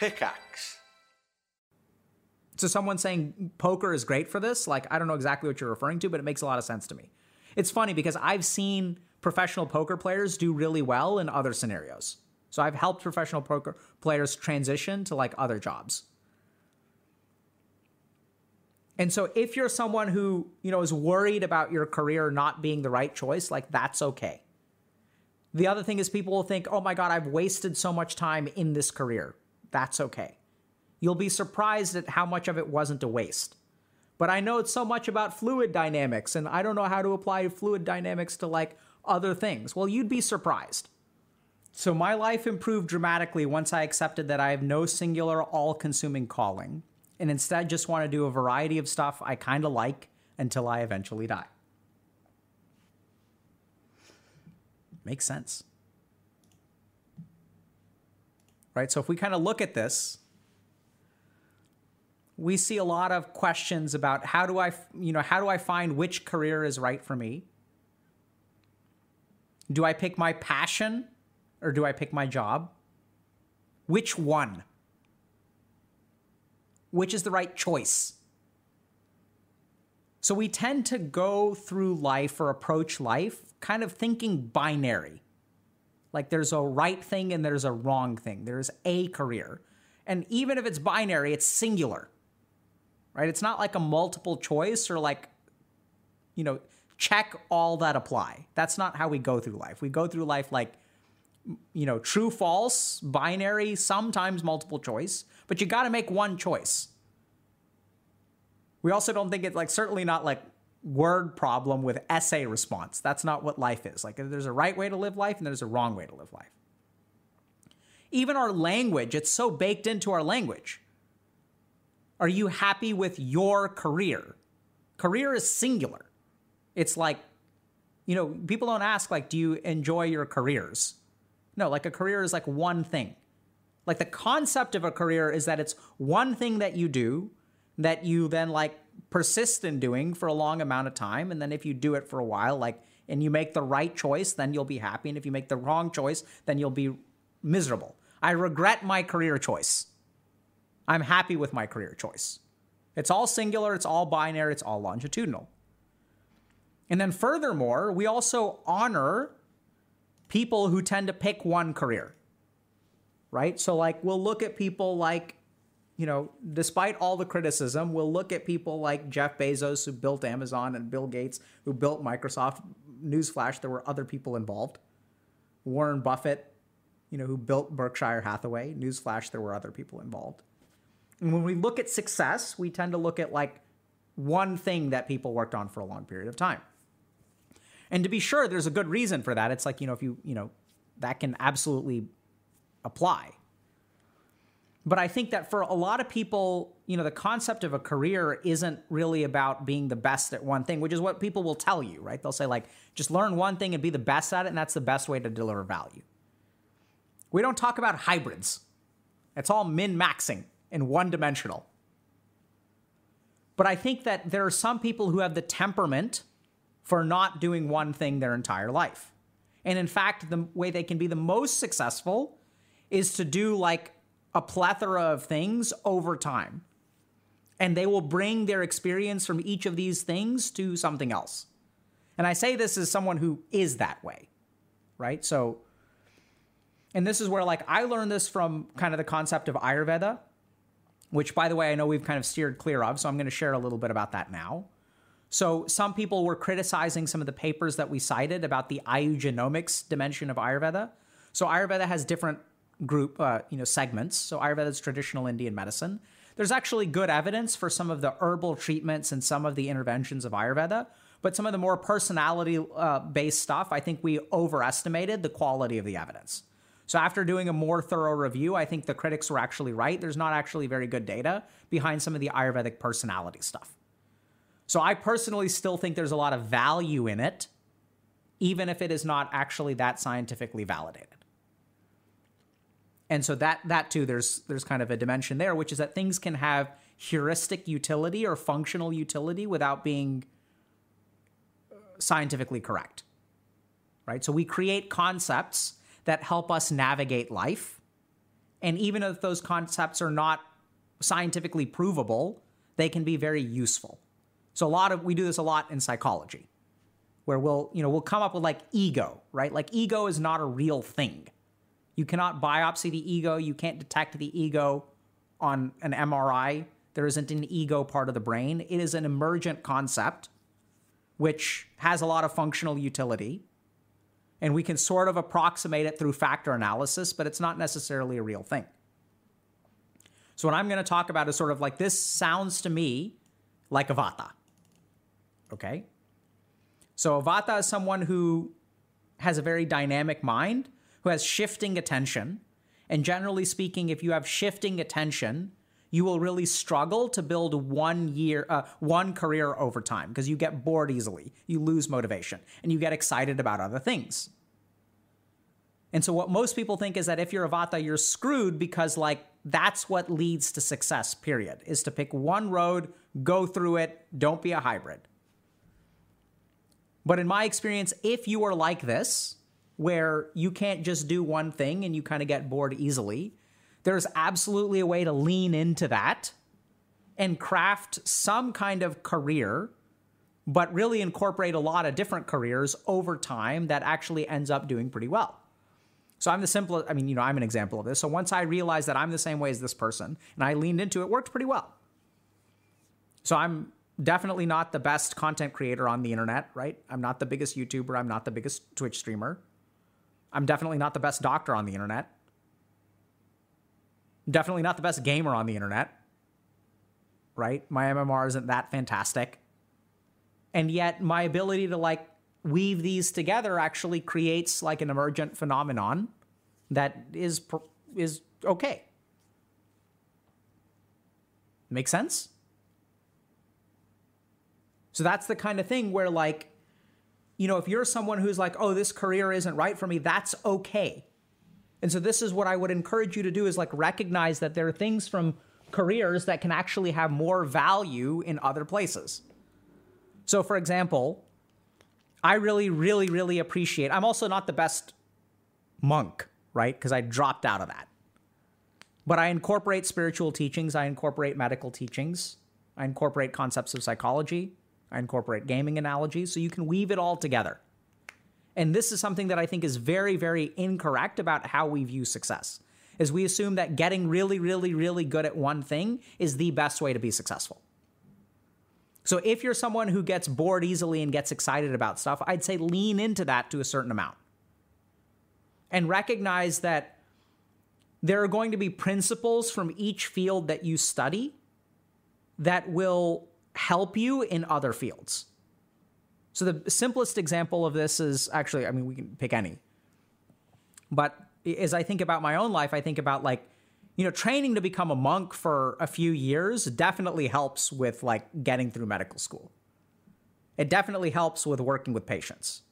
Pickaxe. So someone saying poker is great for this, like I don't know exactly what you're referring to, but it makes a lot of sense to me. It's funny because I've seen professional poker players do really well in other scenarios. So I've helped professional poker players transition to like other jobs. And so if you're someone who, you know, is worried about your career not being the right choice, like that's okay. The other thing is people will think, "Oh my god, I've wasted so much time in this career." That's okay. You'll be surprised at how much of it wasn't a waste. But I know it's so much about fluid dynamics and I don't know how to apply fluid dynamics to like other things. Well, you'd be surprised. So my life improved dramatically once I accepted that I have no singular all consuming calling and instead just want to do a variety of stuff I kind of like until I eventually die. Makes sense. Right? So if we kind of look at this, we see a lot of questions about how do I, you know, how do I find which career is right for me? Do I pick my passion or do I pick my job? Which one? Which is the right choice? So we tend to go through life or approach life kind of thinking binary. Like there's a right thing and there's a wrong thing. There's a career. And even if it's binary, it's singular. Right? It's not like a multiple choice or like you know, check all that apply. That's not how we go through life. We go through life like you know, true false, binary, sometimes multiple choice, but you got to make one choice. We also don't think it's like certainly not like word problem with essay response. That's not what life is. Like there's a right way to live life and there's a wrong way to live life. Even our language, it's so baked into our language. Are you happy with your career? Career is singular. It's like, you know, people don't ask, like, do you enjoy your careers? No, like a career is like one thing. Like the concept of a career is that it's one thing that you do that you then like persist in doing for a long amount of time. And then if you do it for a while, like, and you make the right choice, then you'll be happy. And if you make the wrong choice, then you'll be miserable. I regret my career choice. I'm happy with my career choice. It's all singular, it's all binary, it's all longitudinal. And then furthermore, we also honor people who tend to pick one career, right? So, like, we'll look at people like you know, despite all the criticism, we'll look at people like Jeff Bezos, who built Amazon, and Bill Gates, who built Microsoft. Newsflash, there were other people involved. Warren Buffett, you know, who built Berkshire Hathaway. Newsflash, there were other people involved. And when we look at success, we tend to look at like one thing that people worked on for a long period of time. And to be sure, there's a good reason for that. It's like, you know, if you, you know, that can absolutely apply. But I think that for a lot of people, you know, the concept of a career isn't really about being the best at one thing, which is what people will tell you, right? They'll say, like, just learn one thing and be the best at it, and that's the best way to deliver value. We don't talk about hybrids, it's all min maxing and one dimensional. But I think that there are some people who have the temperament for not doing one thing their entire life. And in fact, the way they can be the most successful is to do like a plethora of things over time. And they will bring their experience from each of these things to something else. And I say this as someone who is that way, right? So, and this is where, like, I learned this from kind of the concept of Ayurveda, which, by the way, I know we've kind of steered clear of. So I'm going to share a little bit about that now. So, some people were criticizing some of the papers that we cited about the ayurgenomics dimension of Ayurveda. So, Ayurveda has different group, uh, you know, segments. So Ayurveda is traditional Indian medicine. There's actually good evidence for some of the herbal treatments and some of the interventions of Ayurveda, but some of the more personality uh, based stuff, I think we overestimated the quality of the evidence. So after doing a more thorough review, I think the critics were actually right. There's not actually very good data behind some of the Ayurvedic personality stuff. So I personally still think there's a lot of value in it, even if it is not actually that scientifically validated and so that that too there's there's kind of a dimension there which is that things can have heuristic utility or functional utility without being uh, scientifically correct right so we create concepts that help us navigate life And even if those concepts are not scientifically provable, they can be very useful. So a lot of we do this a lot in psychology where we'll, you know, we'll come up with like ego, right? Like ego is not a real thing. You cannot biopsy the ego, you can't detect the ego on an MRI. There isn't an ego part of the brain. It is an emergent concept which has a lot of functional utility. And we can sort of approximate it through factor analysis, but it's not necessarily a real thing. So, what I'm going to talk about is sort of like this sounds to me like a vata. Okay? So, a vata is someone who has a very dynamic mind, who has shifting attention. And generally speaking, if you have shifting attention, you will really struggle to build one year, uh, one career over time because you get bored easily, you lose motivation, and you get excited about other things. And so, what most people think is that if you're a Vata, you're screwed because, like, that's what leads to success, period, is to pick one road, go through it, don't be a hybrid. But in my experience, if you are like this, where you can't just do one thing and you kind of get bored easily, there's absolutely a way to lean into that and craft some kind of career, but really incorporate a lot of different careers over time that actually ends up doing pretty well. So I'm the simplest, I mean, you know, I'm an example of this. So once I realized that I'm the same way as this person and I leaned into it, it worked pretty well. So I'm definitely not the best content creator on the internet, right? I'm not the biggest YouTuber. I'm not the biggest Twitch streamer. I'm definitely not the best doctor on the internet. Definitely not the best gamer on the internet. Right? My MMR isn't that fantastic. And yet my ability to like weave these together actually creates like an emergent phenomenon that is is okay. Make sense? So that's the kind of thing where like you know, if you're someone who's like, "Oh, this career isn't right for me," that's okay. And so this is what I would encourage you to do is like recognize that there are things from careers that can actually have more value in other places. So for example, I really really really appreciate. I'm also not the best monk, right? Because I dropped out of that. But I incorporate spiritual teachings, I incorporate medical teachings, I incorporate concepts of psychology, I incorporate gaming analogies so you can weave it all together. And this is something that I think is very, very incorrect about how we view success. Is we assume that getting really, really, really good at one thing is the best way to be successful. So if you're someone who gets bored easily and gets excited about stuff, I'd say lean into that to a certain amount. And recognize that there are going to be principles from each field that you study that will help you in other fields. So the simplest example of this is actually, I mean, we can pick any. But as I think about my own life, I think about like, you know, training to become a monk for a few years definitely helps with like getting through medical school. It definitely helps with working with patients.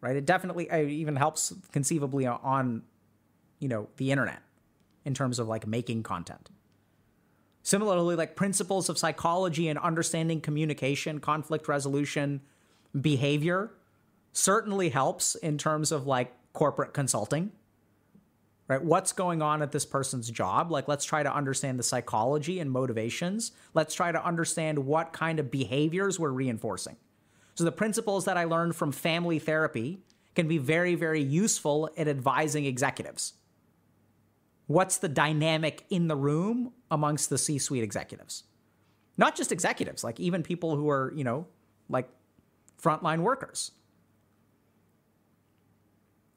Right? It definitely it even helps conceivably on, you know, the internet in terms of like making content. Similarly, like principles of psychology and understanding communication, conflict resolution, behavior certainly helps in terms of like corporate consulting. Right? What's going on at this person's job? Like, let's try to understand the psychology and motivations. Let's try to understand what kind of behaviors we're reinforcing. So, the principles that I learned from family therapy can be very, very useful in advising executives what's the dynamic in the room amongst the C suite executives? Not just executives, like even people who are, you know, like frontline workers.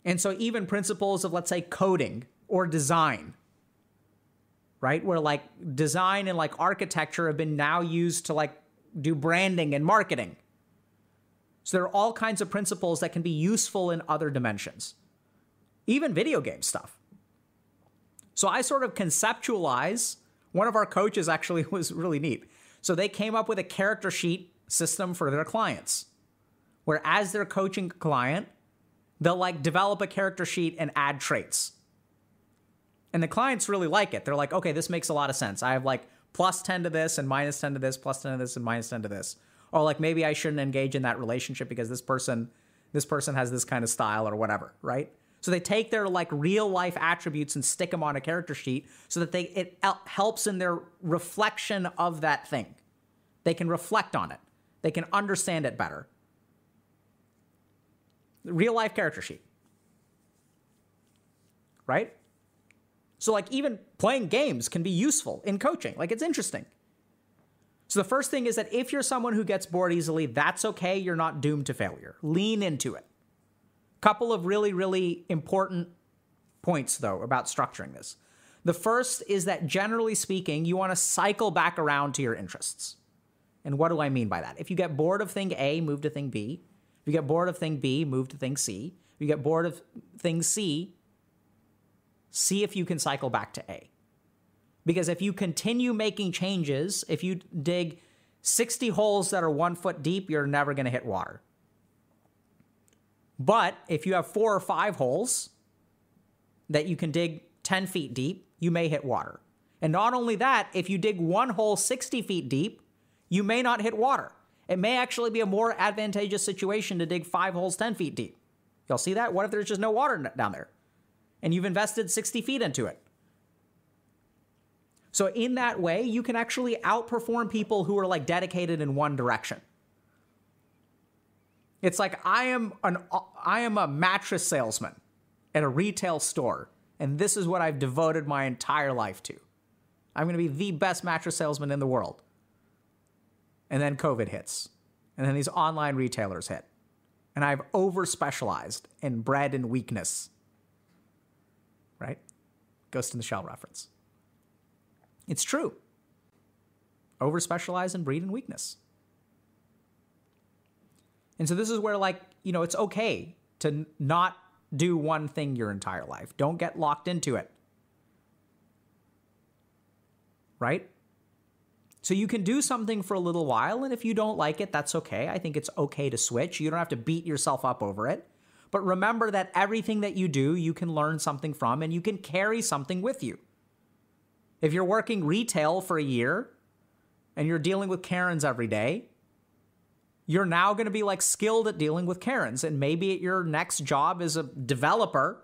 And so, even principles of, let's say, coding or design, right? Where like design and like architecture have been now used to like do branding and marketing. So, there are all kinds of principles that can be useful in other dimensions, even video game stuff. So I sort of conceptualize. One of our coaches actually was really neat. So they came up with a character sheet system for their clients, where as they're coaching a client, they'll like develop a character sheet and add traits. And the clients really like it. They're like, okay, this makes a lot of sense. I have like plus 10 to this and minus 10 to this, plus 10 to this and minus 10 to this. Or like maybe I shouldn't engage in that relationship because this person this person has this kind of style or whatever, right? So they take their like real life attributes and stick them on a character sheet so that they it helps in their reflection of that thing. They can reflect on it. They can understand it better. Real life character sheet. Right? So like even playing games can be useful in coaching. Like it's interesting. So the first thing is that if you're someone who gets bored easily, that's okay. You're not doomed to failure. Lean into it. Couple of really, really important points, though, about structuring this. The first is that generally speaking, you want to cycle back around to your interests. And what do I mean by that? If you get bored of thing A, move to thing B. If you get bored of thing B, move to thing C. If you get bored of thing C, see if you can cycle back to A. Because if you continue making changes, if you dig 60 holes that are one foot deep, you're never going to hit water. But if you have four or five holes that you can dig 10 feet deep, you may hit water. And not only that, if you dig one hole 60 feet deep, you may not hit water. It may actually be a more advantageous situation to dig five holes 10 feet deep. Y'all see that? What if there's just no water down there? And you've invested 60 feet into it. So, in that way, you can actually outperform people who are like dedicated in one direction. It's like I am an I am a mattress salesman at a retail store, and this is what I've devoted my entire life to. I'm going to be the best mattress salesman in the world. And then COVID hits. And then these online retailers hit. And I've over specialized in bread and weakness. Right? Ghost in the Shell reference. It's true. Over specialize in breed and weakness. And so this is where, like, you know, it's okay to not do one thing your entire life. Don't get locked into it. Right? So you can do something for a little while, and if you don't like it, that's okay. I think it's okay to switch. You don't have to beat yourself up over it. But remember that everything that you do, you can learn something from, and you can carry something with you. If you're working retail for a year and you're dealing with Karens every day, you're now going to be like skilled at dealing with Karens. And maybe at your next job as a developer,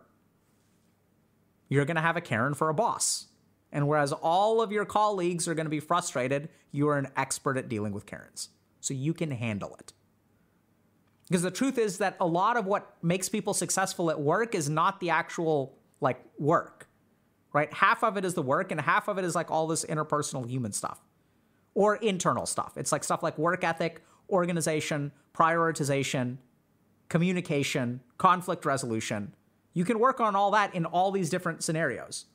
you're going to have a Karen for a boss. And whereas all of your colleagues are going to be frustrated, you are an expert at dealing with Karens. So you can handle it. Because the truth is that a lot of what makes people successful at work is not the actual like work, right? Half of it is the work and half of it is like all this interpersonal human stuff or internal stuff. It's like stuff like work ethic, organization, prioritization, communication, conflict resolution. You can work on all that in all these different scenarios.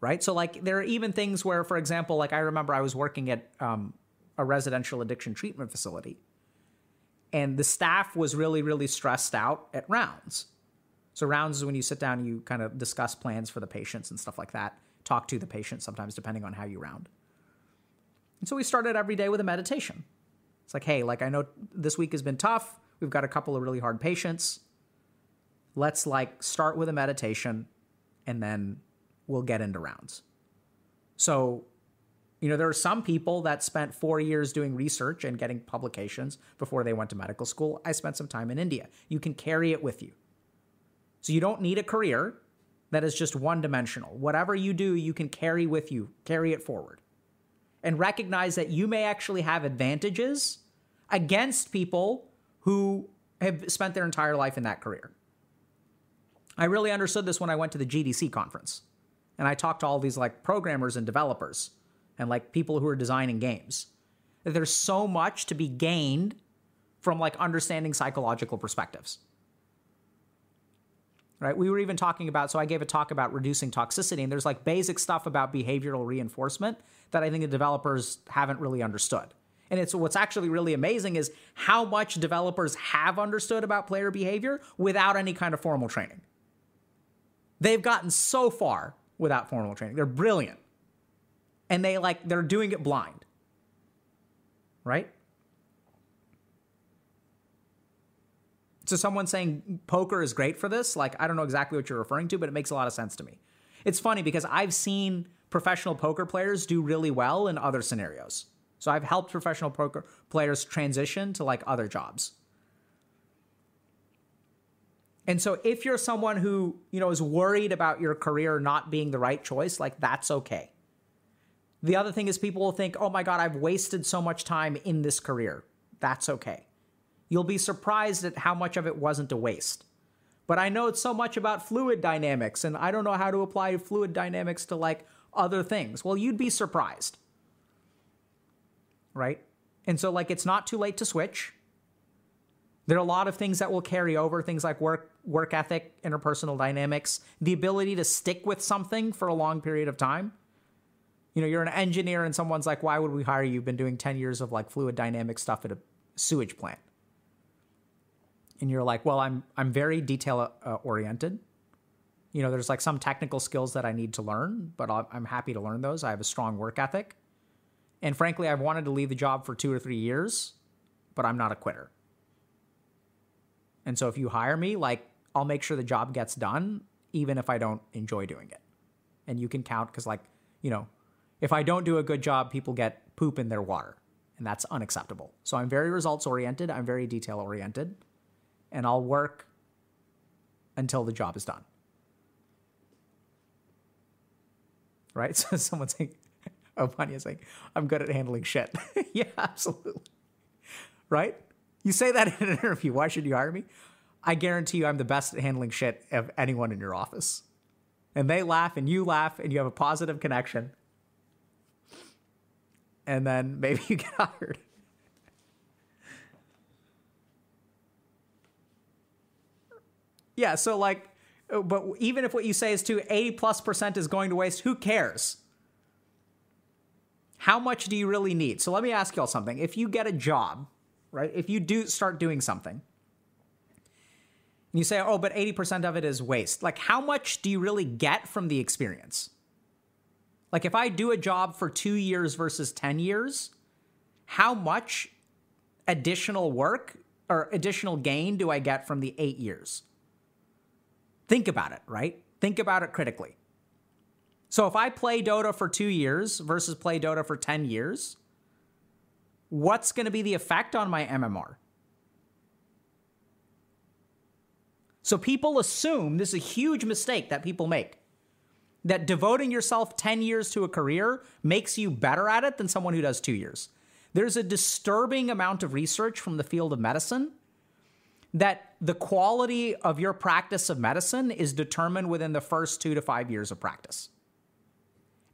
Right? So, like, there are even things where, for example, like I remember I was working at um, a residential addiction treatment facility, and the staff was really, really stressed out at rounds. So, rounds is when you sit down and you kind of discuss plans for the patients and stuff like that, talk to the patient sometimes, depending on how you round. And so we started every day with a meditation. It's like, hey, like I know this week has been tough. We've got a couple of really hard patients. Let's like start with a meditation and then we'll get into rounds. So, you know, there are some people that spent four years doing research and getting publications before they went to medical school. I spent some time in India. You can carry it with you. So you don't need a career that is just one dimensional. Whatever you do, you can carry with you, carry it forward and recognize that you may actually have advantages against people who have spent their entire life in that career. I really understood this when I went to the GDC conference and I talked to all these like programmers and developers and like people who are designing games. There's so much to be gained from like understanding psychological perspectives. Right? We were even talking about so I gave a talk about reducing toxicity and there's like basic stuff about behavioral reinforcement that I think the developers haven't really understood. And it's what's actually really amazing is how much developers have understood about player behavior without any kind of formal training. They've gotten so far without formal training. They're brilliant. And they like they're doing it blind. Right? So someone saying poker is great for this, like I don't know exactly what you're referring to, but it makes a lot of sense to me. It's funny because I've seen professional poker players do really well in other scenarios. So I've helped professional poker players transition to like other jobs. And so if you're someone who, you know, is worried about your career not being the right choice, like that's okay. The other thing is people will think, "Oh my god, I've wasted so much time in this career." That's okay. You'll be surprised at how much of it wasn't a waste. But I know so much about fluid dynamics and I don't know how to apply fluid dynamics to like other things. Well, you'd be surprised. Right? And so like it's not too late to switch. There are a lot of things that will carry over, things like work work ethic, interpersonal dynamics, the ability to stick with something for a long period of time. You know, you're an engineer and someone's like, "Why would we hire you? You've been doing 10 years of like fluid dynamic stuff at a sewage plant." And you're like, "Well, I'm I'm very detail uh, oriented. You know, there's like some technical skills that I need to learn, but I'm happy to learn those. I have a strong work ethic. And frankly, I've wanted to leave the job for 2 or 3 years, but I'm not a quitter." And so if you hire me, like I'll make sure the job gets done, even if I don't enjoy doing it. And you can count because, like, you know, if I don't do a good job, people get poop in their water, and that's unacceptable. So I'm very results oriented, I'm very detail oriented, and I'll work until the job is done. Right? So someone's saying, oh, Vanya's saying, I'm good at handling shit. yeah, absolutely. Right? You say that in an interview. Why should you hire me? I guarantee you I'm the best at handling shit of anyone in your office. And they laugh and you laugh and you have a positive connection. And then maybe you get hired. Yeah, so like, oh, but even if what you say is to 80 plus percent is going to waste, who cares? How much do you really need? So let me ask y'all something. If you get a job, right? If you do start doing something, and you say, oh, but 80% of it is waste. Like, how much do you really get from the experience? Like, if I do a job for two years versus 10 years, how much additional work or additional gain do I get from the eight years? Think about it, right? Think about it critically. So, if I play Dota for two years versus play Dota for 10 years, what's going to be the effect on my MMR? So people assume this is a huge mistake that people make that devoting yourself 10 years to a career makes you better at it than someone who does two years. There's a disturbing amount of research from the field of medicine that the quality of your practice of medicine is determined within the first two to five years of practice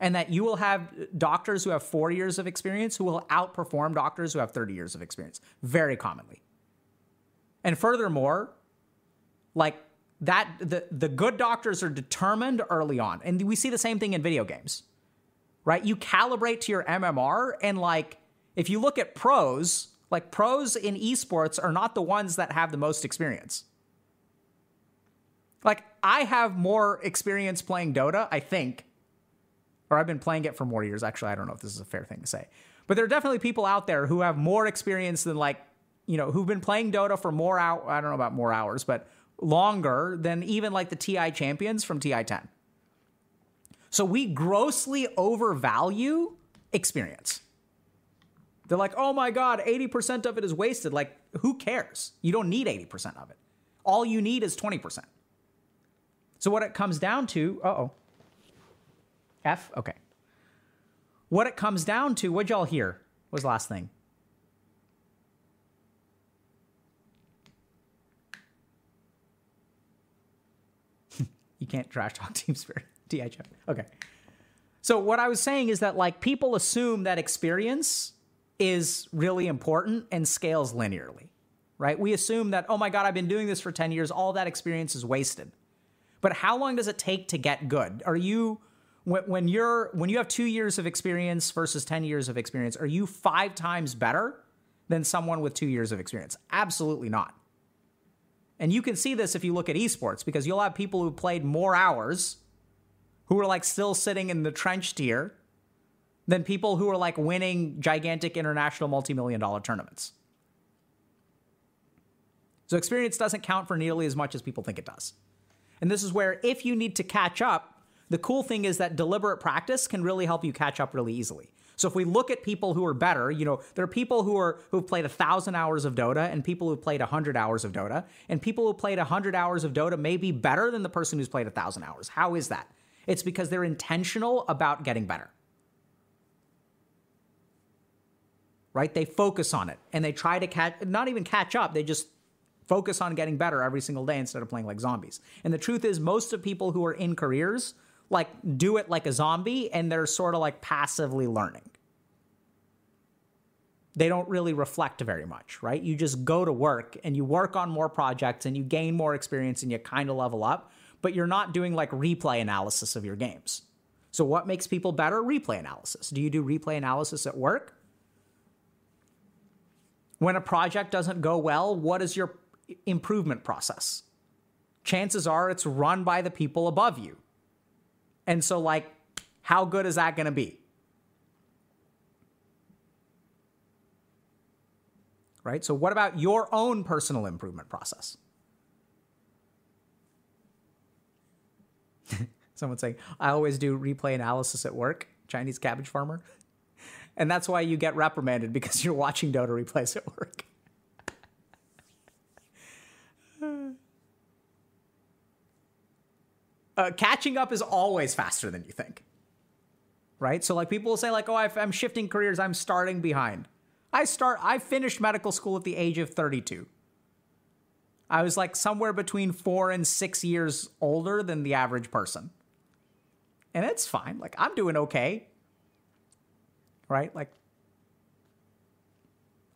and that you will have doctors who have four years of experience who will outperform doctors who have 30 years of experience very commonly. And furthermore, like that, the, the good doctors are determined early on. And we see the same thing in video games, right? You calibrate to your MMR, and like if you look at pros, like pros in esports are not the ones that have the most experience. Like I have more experience playing Dota, I think, or I've been playing it for more years. Actually, I don't know if this is a fair thing to say, but there are definitely people out there who have more experience than like, you know, who've been playing Dota for more out. I don't know about more hours, but longer than even like the TI champions from TI 10. So we grossly overvalue experience. They're like, oh my God, 80% of it is wasted. Like, who cares? You don't need 80% of it. All you need is 20%. So what it comes down to, uh oh. F? Okay. What it comes down to, what'd y'all hear? Was last thing? you can't trash talk Team Spirit. DHF. Okay. So what I was saying is that like people assume that experience is really important and scales linearly, right? We assume that, oh my God, I've been doing this for 10 years, all that experience is wasted. But how long does it take to get good? Are you when, when you're when you have two years of experience versus 10 years of experience are you five times better than someone with two years of experience absolutely not and you can see this if you look at esports because you'll have people who played more hours who are like still sitting in the trench tier than people who are like winning gigantic international multi-million dollar tournaments so experience doesn't count for nearly as much as people think it does and this is where if you need to catch up the cool thing is that deliberate practice can really help you catch up really easily. So if we look at people who are better, you know, there are people who are who've played a thousand hours of Dota and people who've played a hundred hours of Dota, and people who played a hundred hours of Dota may be better than the person who's played a thousand hours. How is that? It's because they're intentional about getting better. Right? They focus on it and they try to catch not even catch up, they just focus on getting better every single day instead of playing like zombies. And the truth is most of people who are in careers like do it like a zombie and they're sort of like passively learning. They don't really reflect very much, right? You just go to work and you work on more projects and you gain more experience and you kind of level up, but you're not doing like replay analysis of your games. So, what makes people better? Replay analysis. Do you do replay analysis at work? When a project doesn't go well, what is your improvement process? Chances are it's run by the people above you. And so, like, how good is that going to be? Right? So, what about your own personal improvement process? Someone saying, I always do replay analysis at work, Chinese cabbage farmer. And that's why you get reprimanded because you're watching Dota replays at work. uh, catching up is always faster than you think. Right? So like people will say like, "Oh, I'm shifting careers, I'm starting behind." I start I finished medical school at the age of 32. I was like somewhere between 4 and 6 years older than the average person. And it's fine. Like I'm doing okay. Right? Like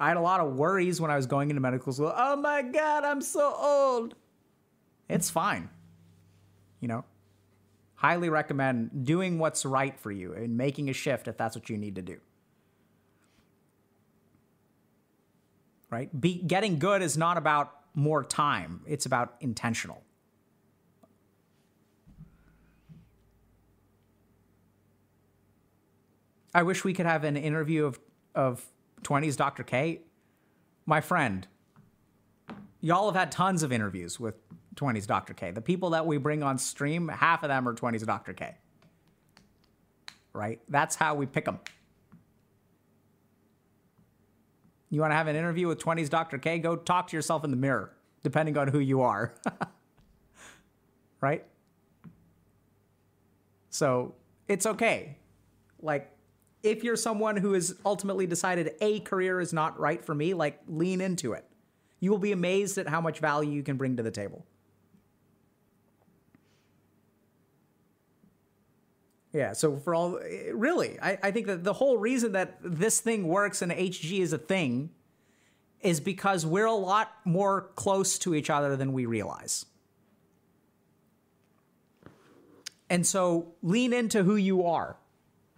I had a lot of worries when I was going into medical school. Oh my god, I'm so old. It's fine. You know, highly recommend doing what's right for you and making a shift if that's what you need to do. Right? Be, getting good is not about more time, it's about intentional. I wish we could have an interview of, of 20s Dr. K. My friend, y'all have had tons of interviews with 20s Dr. K. The people that we bring on stream, half of them are 20s Dr. K. Right? That's how we pick them. You want to have an interview with 20s Dr. K? Go talk to yourself in the mirror, depending on who you are. right? So it's okay. Like, if you're someone who has ultimately decided a career is not right for me, like, lean into it. You will be amazed at how much value you can bring to the table. Yeah, so for all, really, I, I think that the whole reason that this thing works and HG is a thing is because we're a lot more close to each other than we realize. And so lean into who you are,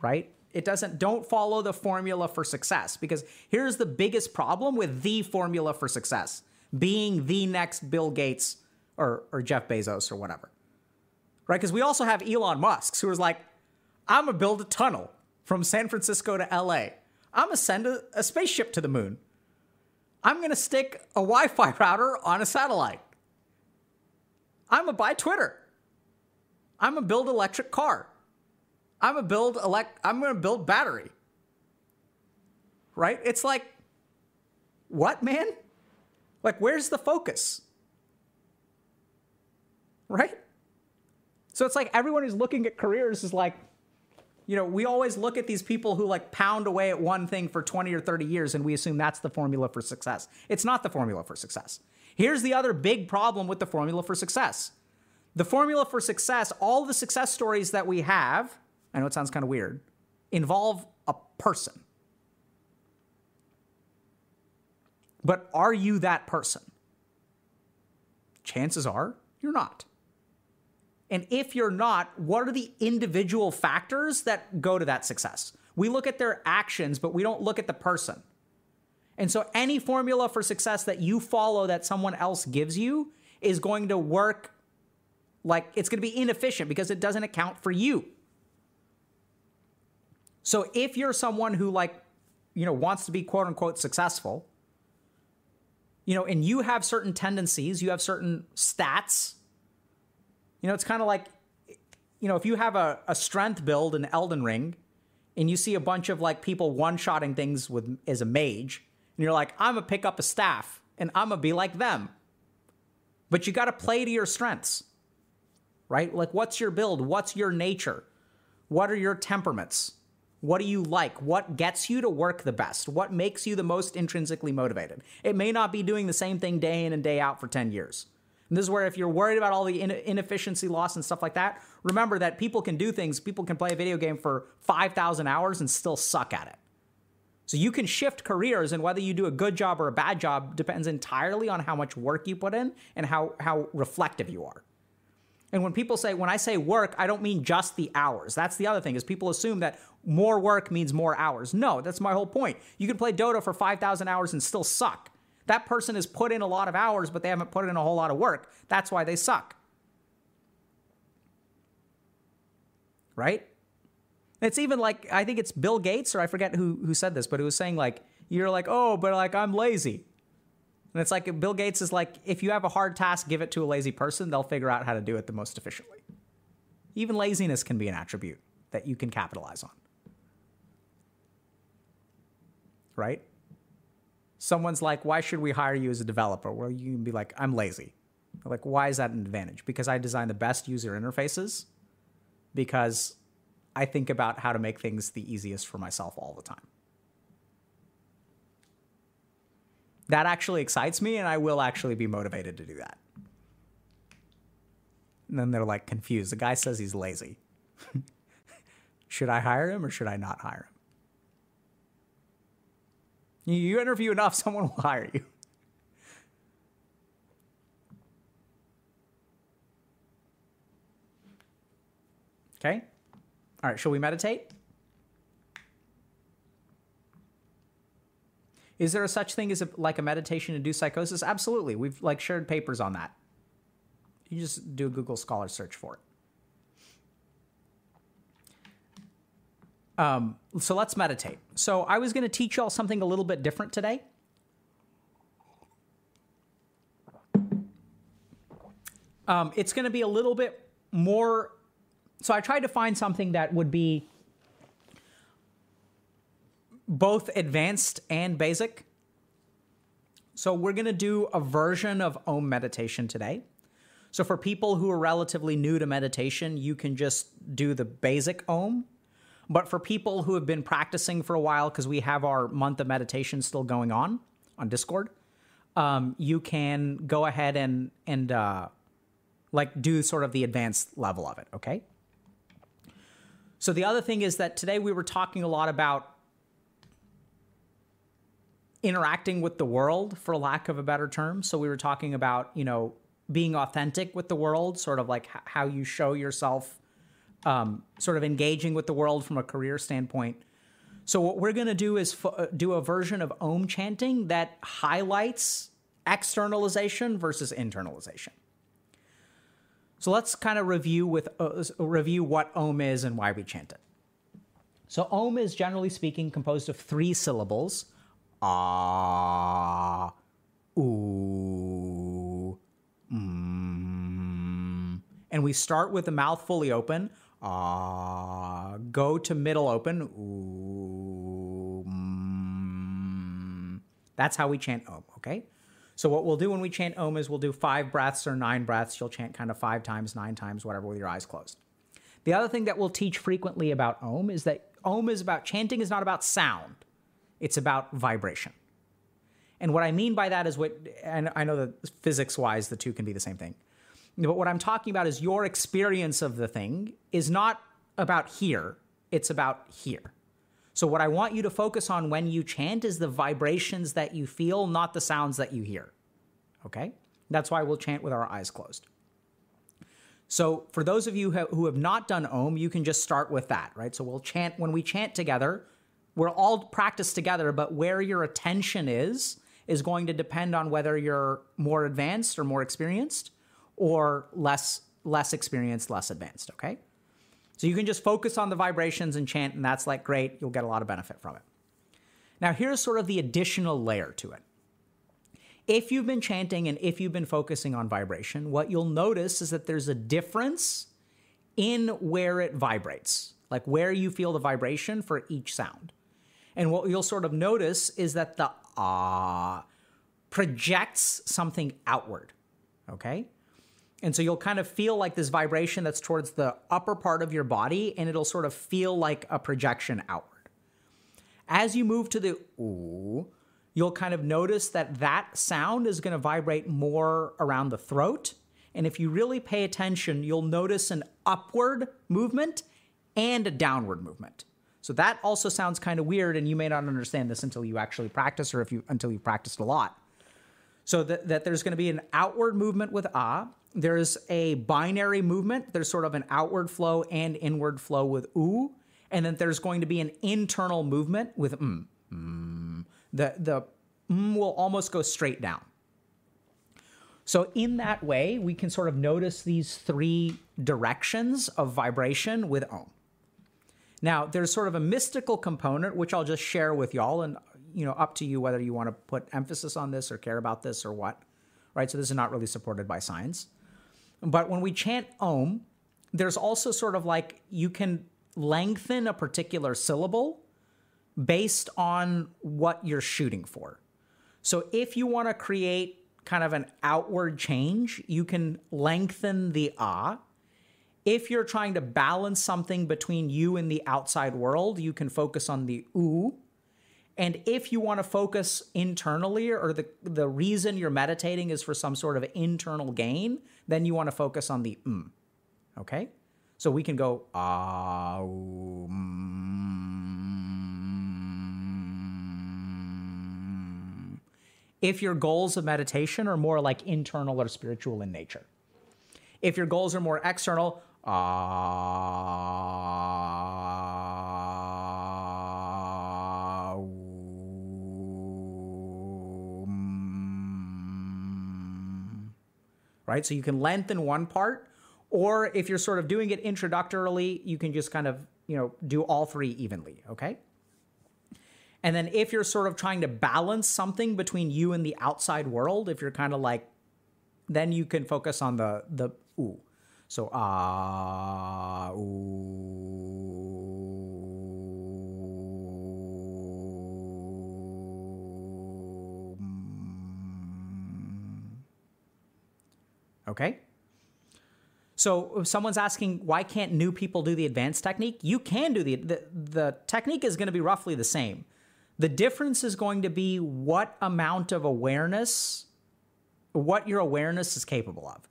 right? It doesn't, don't follow the formula for success because here's the biggest problem with the formula for success being the next Bill Gates or, or Jeff Bezos or whatever, right? Because we also have Elon Musk who is like, I'm gonna build a tunnel from San Francisco to LA. I'm gonna send a, a spaceship to the moon. I'm gonna stick a Wi Fi router on a satellite. I'm gonna buy Twitter. I'm gonna build electric car. I'm gonna build elect I'm gonna build battery. Right? It's like, what, man? Like, where's the focus? Right? So it's like everyone who's looking at careers is like, you know, we always look at these people who like pound away at one thing for 20 or 30 years and we assume that's the formula for success. It's not the formula for success. Here's the other big problem with the formula for success. The formula for success, all the success stories that we have, I know it sounds kind of weird, involve a person. But are you that person? Chances are you're not. And if you're not, what are the individual factors that go to that success? We look at their actions, but we don't look at the person. And so any formula for success that you follow that someone else gives you is going to work like it's going to be inefficient because it doesn't account for you. So if you're someone who like, you know, wants to be quote unquote successful, you know, and you have certain tendencies, you have certain stats you know, it's kind of like, you know, if you have a, a strength build in Elden Ring and you see a bunch of like people one-shotting things with as a mage, and you're like, I'm gonna pick up a staff and I'm gonna be like them. But you gotta play to your strengths, right? Like, what's your build? What's your nature? What are your temperaments? What do you like? What gets you to work the best? What makes you the most intrinsically motivated? It may not be doing the same thing day in and day out for 10 years. And this is where if you're worried about all the inefficiency loss and stuff like that, remember that people can do things. People can play a video game for 5,000 hours and still suck at it. So you can shift careers, and whether you do a good job or a bad job depends entirely on how much work you put in and how, how reflective you are. And when people say, when I say work, I don't mean just the hours. That's the other thing is people assume that more work means more hours. No, that's my whole point. You can play Dota for 5,000 hours and still suck. That person has put in a lot of hours, but they haven't put in a whole lot of work. That's why they suck. Right? It's even like I think it's Bill Gates or I forget who who said this, but it was saying like you're like, "Oh, but like I'm lazy." And it's like Bill Gates is like if you have a hard task, give it to a lazy person, they'll figure out how to do it the most efficiently. Even laziness can be an attribute that you can capitalize on. Right? someone's like, why should we hire you as a developer? Well, you can be like, I'm lazy. like, why is that an advantage? Because I design the best user interfaces, because I think about how to make things the easiest for myself all the time. That actually excites me, and I will actually be motivated to do that. And then they're like confused. The guy says he's lazy. should I hire him or should I not hire him? You interview enough, someone will hire you. Okay? All right, shall we meditate? Is there a such thing as a, like a meditation induced psychosis? Absolutely. We've like shared papers on that. You just do a Google Scholar search for it. Um, so let's meditate. So I was going to teach y'all something a little bit different today. Um, it's going to be a little bit more. So I tried to find something that would be both advanced and basic. So we're going to do a version of Om meditation today. So for people who are relatively new to meditation, you can just do the basic Om but for people who have been practicing for a while, because we have our month of meditation still going on on Discord, um, you can go ahead and and uh, like do sort of the advanced level of it. Okay. So the other thing is that today we were talking a lot about interacting with the world, for lack of a better term. So we were talking about you know being authentic with the world, sort of like how you show yourself um, sort of engaging with the world from a career standpoint. So what we're going to do is f- uh, do a version of Om chanting that highlights externalization versus internalization. So let's kind of review with uh, review what Om is and why we chant it. So Om is generally speaking composed of three syllables: ah, ooh, mm. and we start with the mouth fully open. Uh, go to middle open. Ooh, mm. That's how we chant Om, okay? So what we'll do when we chant Om is we'll do five breaths or nine breaths. You'll chant kind of five times, nine times, whatever, with your eyes closed. The other thing that we'll teach frequently about Om is that Om is about chanting is not about sound. It's about vibration. And what I mean by that is what, and I know that physics wise, the two can be the same thing. But what I'm talking about is your experience of the thing is not about here, it's about here. So, what I want you to focus on when you chant is the vibrations that you feel, not the sounds that you hear. Okay? That's why we'll chant with our eyes closed. So, for those of you who have not done Om, you can just start with that, right? So, we'll chant, when we chant together, we'll all practiced together, but where your attention is, is going to depend on whether you're more advanced or more experienced or less less experienced, less advanced, okay? So you can just focus on the vibrations and chant and that's like great, you'll get a lot of benefit from it. Now here's sort of the additional layer to it. If you've been chanting and if you've been focusing on vibration, what you'll notice is that there's a difference in where it vibrates. like where you feel the vibration for each sound. And what you'll sort of notice is that the ah projects something outward. Okay? And so you'll kind of feel like this vibration that's towards the upper part of your body, and it'll sort of feel like a projection outward. As you move to the ooh, you'll kind of notice that that sound is going to vibrate more around the throat. And if you really pay attention, you'll notice an upward movement and a downward movement. So that also sounds kind of weird, and you may not understand this until you actually practice or if you until you've practiced a lot. So that, that there's going to be an outward movement with ah. There's a binary movement. There's sort of an outward flow and inward flow with oo. And then there's going to be an internal movement with mm. mm. The, the mm will almost go straight down. So, in that way, we can sort of notice these three directions of vibration with Om. Now, there's sort of a mystical component, which I'll just share with y'all, and you know, up to you whether you want to put emphasis on this or care about this or what. Right? So, this is not really supported by science. But when we chant Om, there's also sort of like you can lengthen a particular syllable based on what you're shooting for. So if you want to create kind of an outward change, you can lengthen the ah. If you're trying to balance something between you and the outside world, you can focus on the oo. And if you want to focus internally or the, the reason you're meditating is for some sort of internal gain, then you want to focus on the mm. Okay? So we can go ah. if your goals of meditation are more like internal or spiritual in nature. If your goals are more external, ah, right? So you can lengthen one part, or if you're sort of doing it introductorily, you can just kind of, you know, do all three evenly, okay? And then if you're sort of trying to balance something between you and the outside world, if you're kind of like, then you can focus on the the ooh. So ah. Okay. So if someone's asking why can't new people do the advanced technique, you can do the the, the technique is going to be roughly the same. The difference is going to be what amount of awareness, what your awareness is capable of.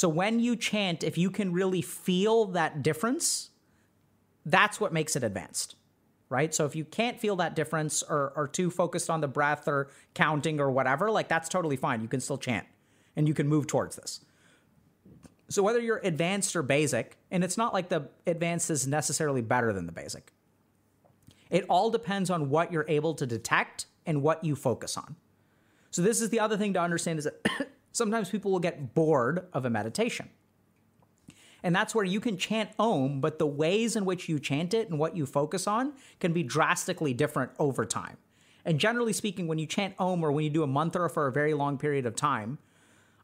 So when you chant, if you can really feel that difference, that's what makes it advanced, right? So if you can't feel that difference or are too focused on the breath or counting or whatever, like that's totally fine. You can still chant and you can move towards this. So whether you're advanced or basic, and it's not like the advanced is necessarily better than the basic. It all depends on what you're able to detect and what you focus on. So this is the other thing to understand is that sometimes people will get bored of a meditation. And that's where you can chant Om, but the ways in which you chant it and what you focus on can be drastically different over time. And generally speaking, when you chant Om or when you do a mantra for a very long period of time,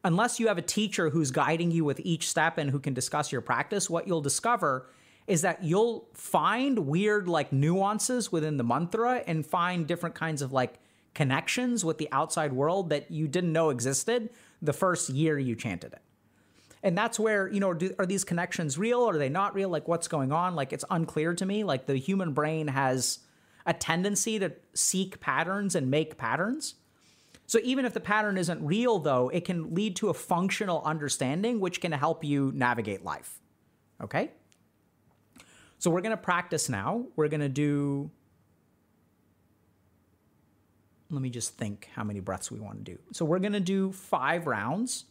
unless you have a teacher who's guiding you with each step and who can discuss your practice, what you'll discover is that you'll find weird like nuances within the mantra and find different kinds of like connections with the outside world that you didn't know existed the first year you chanted it. And that's where, you know, do, are these connections real are they not real? Like, what's going on? Like, it's unclear to me. Like, the human brain has a tendency to seek patterns and make patterns. So, even if the pattern isn't real, though, it can lead to a functional understanding, which can help you navigate life. Okay? So we're going to practice now. We're going to do, let me just think how many breaths we want to do. So we're going to do five rounds.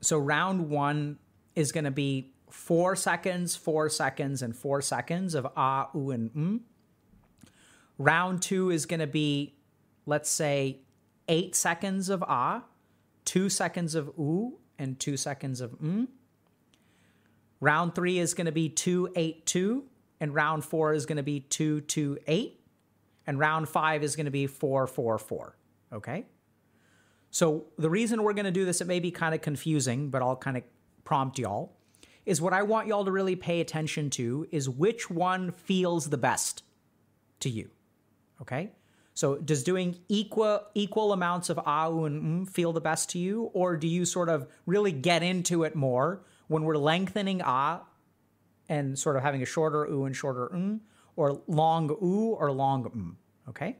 So round one is going to be four seconds, four seconds, and four seconds of ah, ooh, and mm. Round two is going to be, let's say, eight seconds of ah, two seconds of ooh, and two seconds of mm. Round three is going to be 282, and round four is going to be 228, and round five is going to be 444. Okay? So the reason we're going to do this, it may be kind of confusing, but I'll kind of prompt y'all. is what I want y'all to really pay attention to is which one feels the best to you. Okay? So does doing equal equal amounts of ah, and mm feel the best to you? Or do you sort of really get into it more when we're lengthening ah and sort of having a shorter oo and shorter mm, or long oo or long mm? Okay?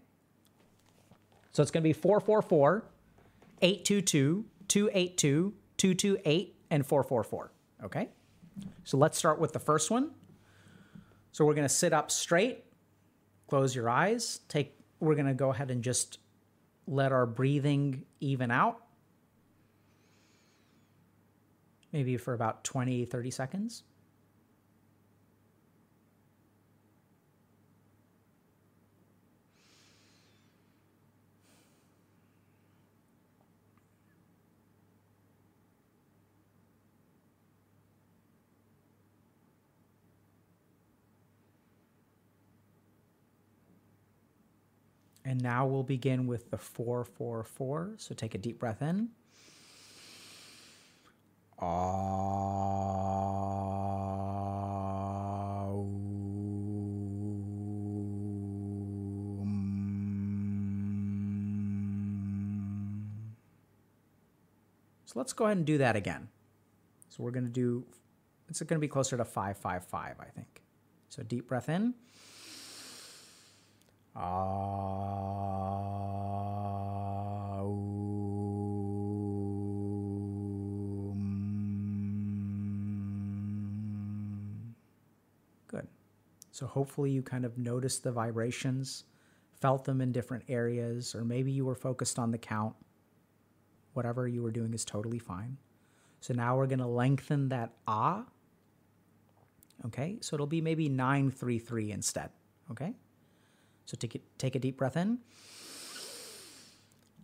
So it's going to be 444, 822, 282, 228, and 444. Okay? So let's start with the first one. So we're going to sit up straight, close your eyes, take we're going to go ahead and just let our breathing even out. Maybe for about 20, 30 seconds. And now we'll begin with the 444. So take a deep breath in. So let's go ahead and do that again. So we're going to do, it's going to be closer to 555, I think. So deep breath in. Good. So hopefully you kind of noticed the vibrations, felt them in different areas, or maybe you were focused on the count. Whatever you were doing is totally fine. So now we're going to lengthen that ah. Okay, so it'll be maybe 933 instead. Okay. So take, it, take a deep breath in.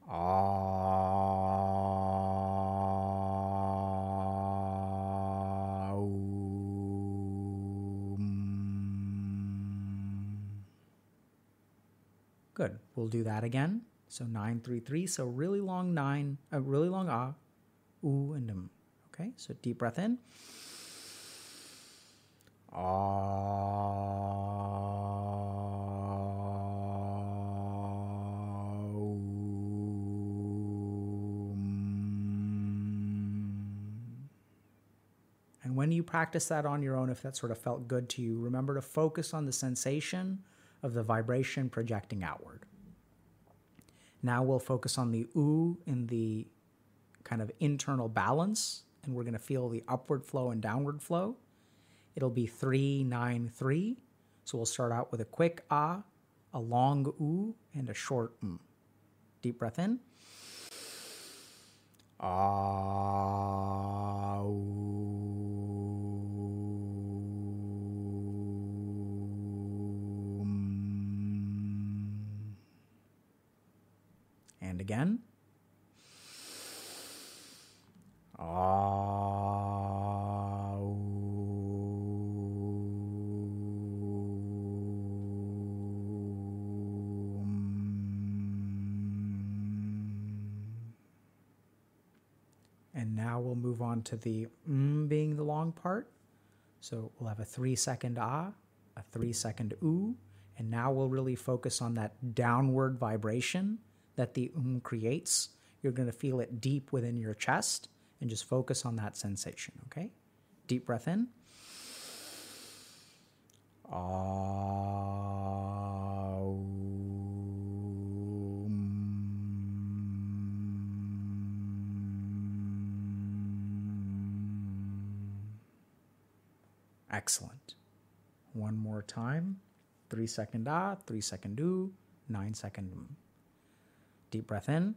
Good. We'll do that again. So 933. So really long nine, a uh, really long ah, ooh, and um. Okay. So deep breath in. Ah. And when you practice that on your own, if that sort of felt good to you, remember to focus on the sensation of the vibration projecting outward. Now we'll focus on the ooh in the kind of internal balance, and we're going to feel the upward flow and downward flow. It'll be three, nine, three. So we'll start out with a quick ah, a long ooh, and a short mm. Deep breath in. Ah, again. Ah. And now we'll move on to the mm being the long part. So we'll have a three second ah, a three second ooh, and now we'll really focus on that downward vibration that the um creates. You're going to feel it deep within your chest and just focus on that sensation, okay? Deep breath in. Excellent. One more time. Three second ah, three second do, nine second. Deep breath in.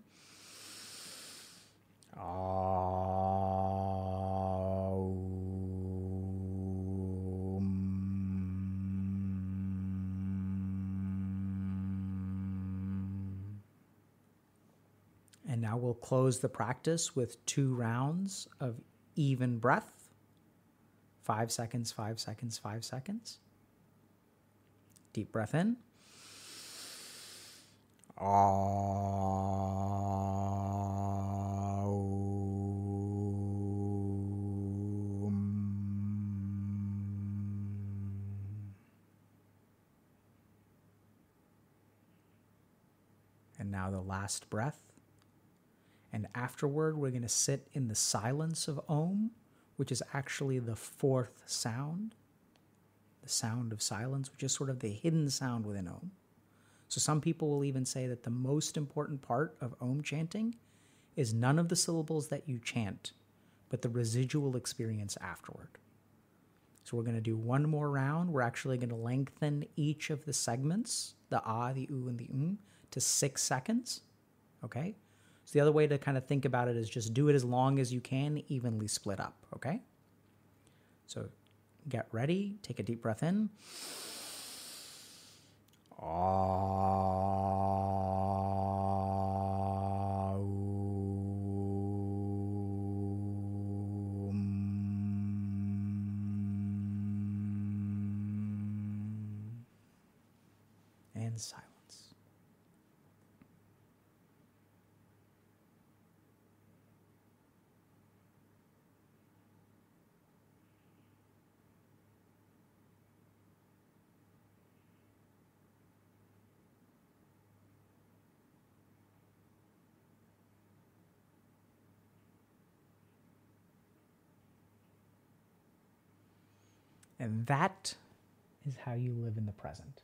And now we'll close the practice with two rounds of even breath. Five seconds, five seconds, five seconds. Deep breath in. And now the last breath. And afterward, we're going to sit in the silence of Om, which is actually the fourth sound, the sound of silence, which is sort of the hidden sound within Om. So some people will even say that the most important part of Om chanting is none of the syllables that you chant, but the residual experience afterward. So we're going to do one more round. We're actually going to lengthen each of the segments, the ah, the oo, and the um, to six seconds. Okay? So the other way to kind of think about it is just do it as long as you can, evenly split up. Okay? So get ready, take a deep breath in. And And that is how you live in the present.